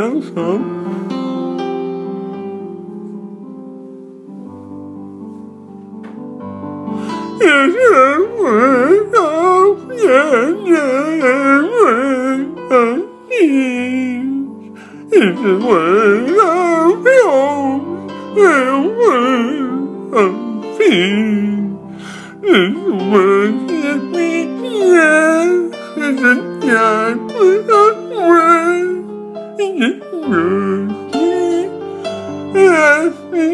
良衡。也是为了也是为了你，也是为了表，也为了平，也是为了你，也是家归。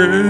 And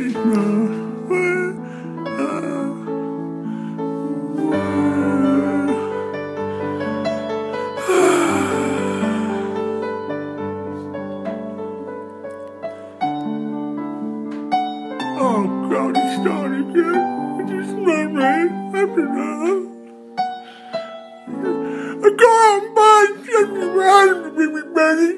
It's Oh, God, it started again. It just made me after. I and buy something around to back.